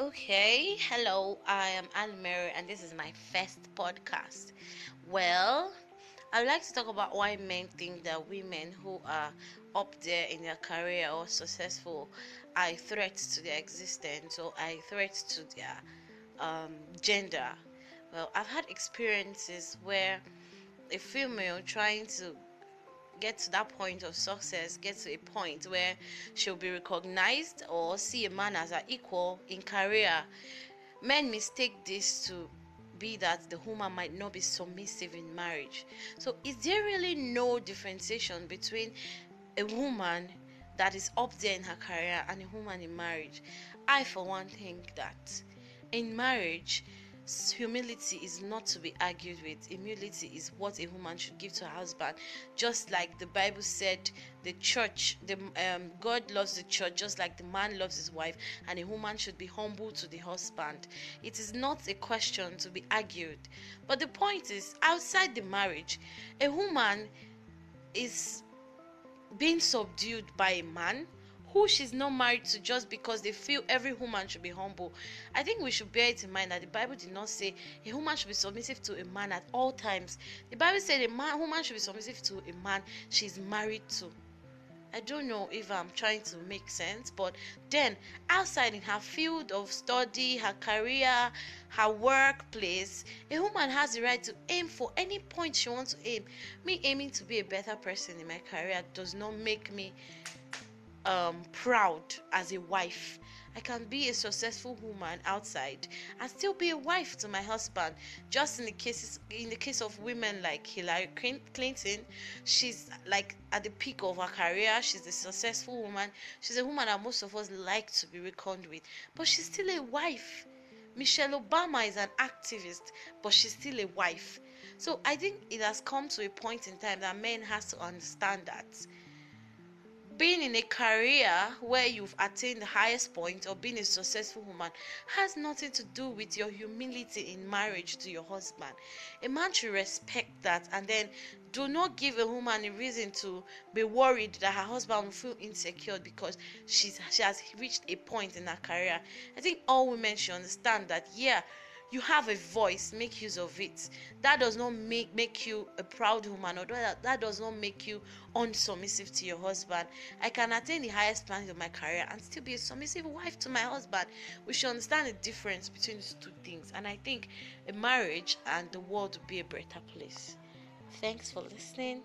Okay, hello, I am Mary, and this is my first podcast. Well, I would like to talk about why men think that women who are up there in their career or successful are a threat to their existence or are a threat to their um, gender. Well, I've had experiences where a female trying to get to that point of success, get to a point where she'll be recognized or see a man as an equal in career. Men mistake this to be that the woman might not be submissive in marriage. So, is there really no differentiation between a woman that is up there in her career and a woman in marriage? I, for one, think that in marriage, humility is not to be argued with. Humility is what a woman should give to her husband. Just like the bible said the church the um, god loves the church just like the man loves his wife and a woman should be humble to the husband. It is not a question to be argued. But the point is outside the marriage a woman is being subdued by a man who she's not married to just because they feel every woman should be humble. I think we should bear it in mind that the Bible did not say a woman should be submissive to a man at all times. The Bible said a man woman should be submissive to a man she's married to. I don't know if I'm trying to make sense, but then outside in her field of study, her career, her workplace, a woman has the right to aim for any point she wants to aim. Me aiming to be a better person in my career does not make me um, proud as a wife. I can be a successful woman outside and still be a wife to my husband. Just in the cases, in the case of women like Hillary Clinton, she's like at the peak of her career. She's a successful woman. She's a woman that most of us like to be reckoned with, but she's still a wife. Michelle Obama is an activist, but she's still a wife. So I think it has come to a point in time that men has to understand that being in a career where you've attained the highest point or being a successful woman has nothing to do with your humility in marriage to your husband. A man should respect that and then do not give a woman a reason to be worried that her husband will feel insecure because she's she has reached a point in her career. I think all women should understand that yeah you have a voice make use of it. That does not make make you a proud woman or that, that does not make you unsubmissive to your husband. I can attain the highest plans of my career and still be a submissive wife to my husband. We should understand the difference between these two things and i think a marriage and the world would be a better place. Thanks for listening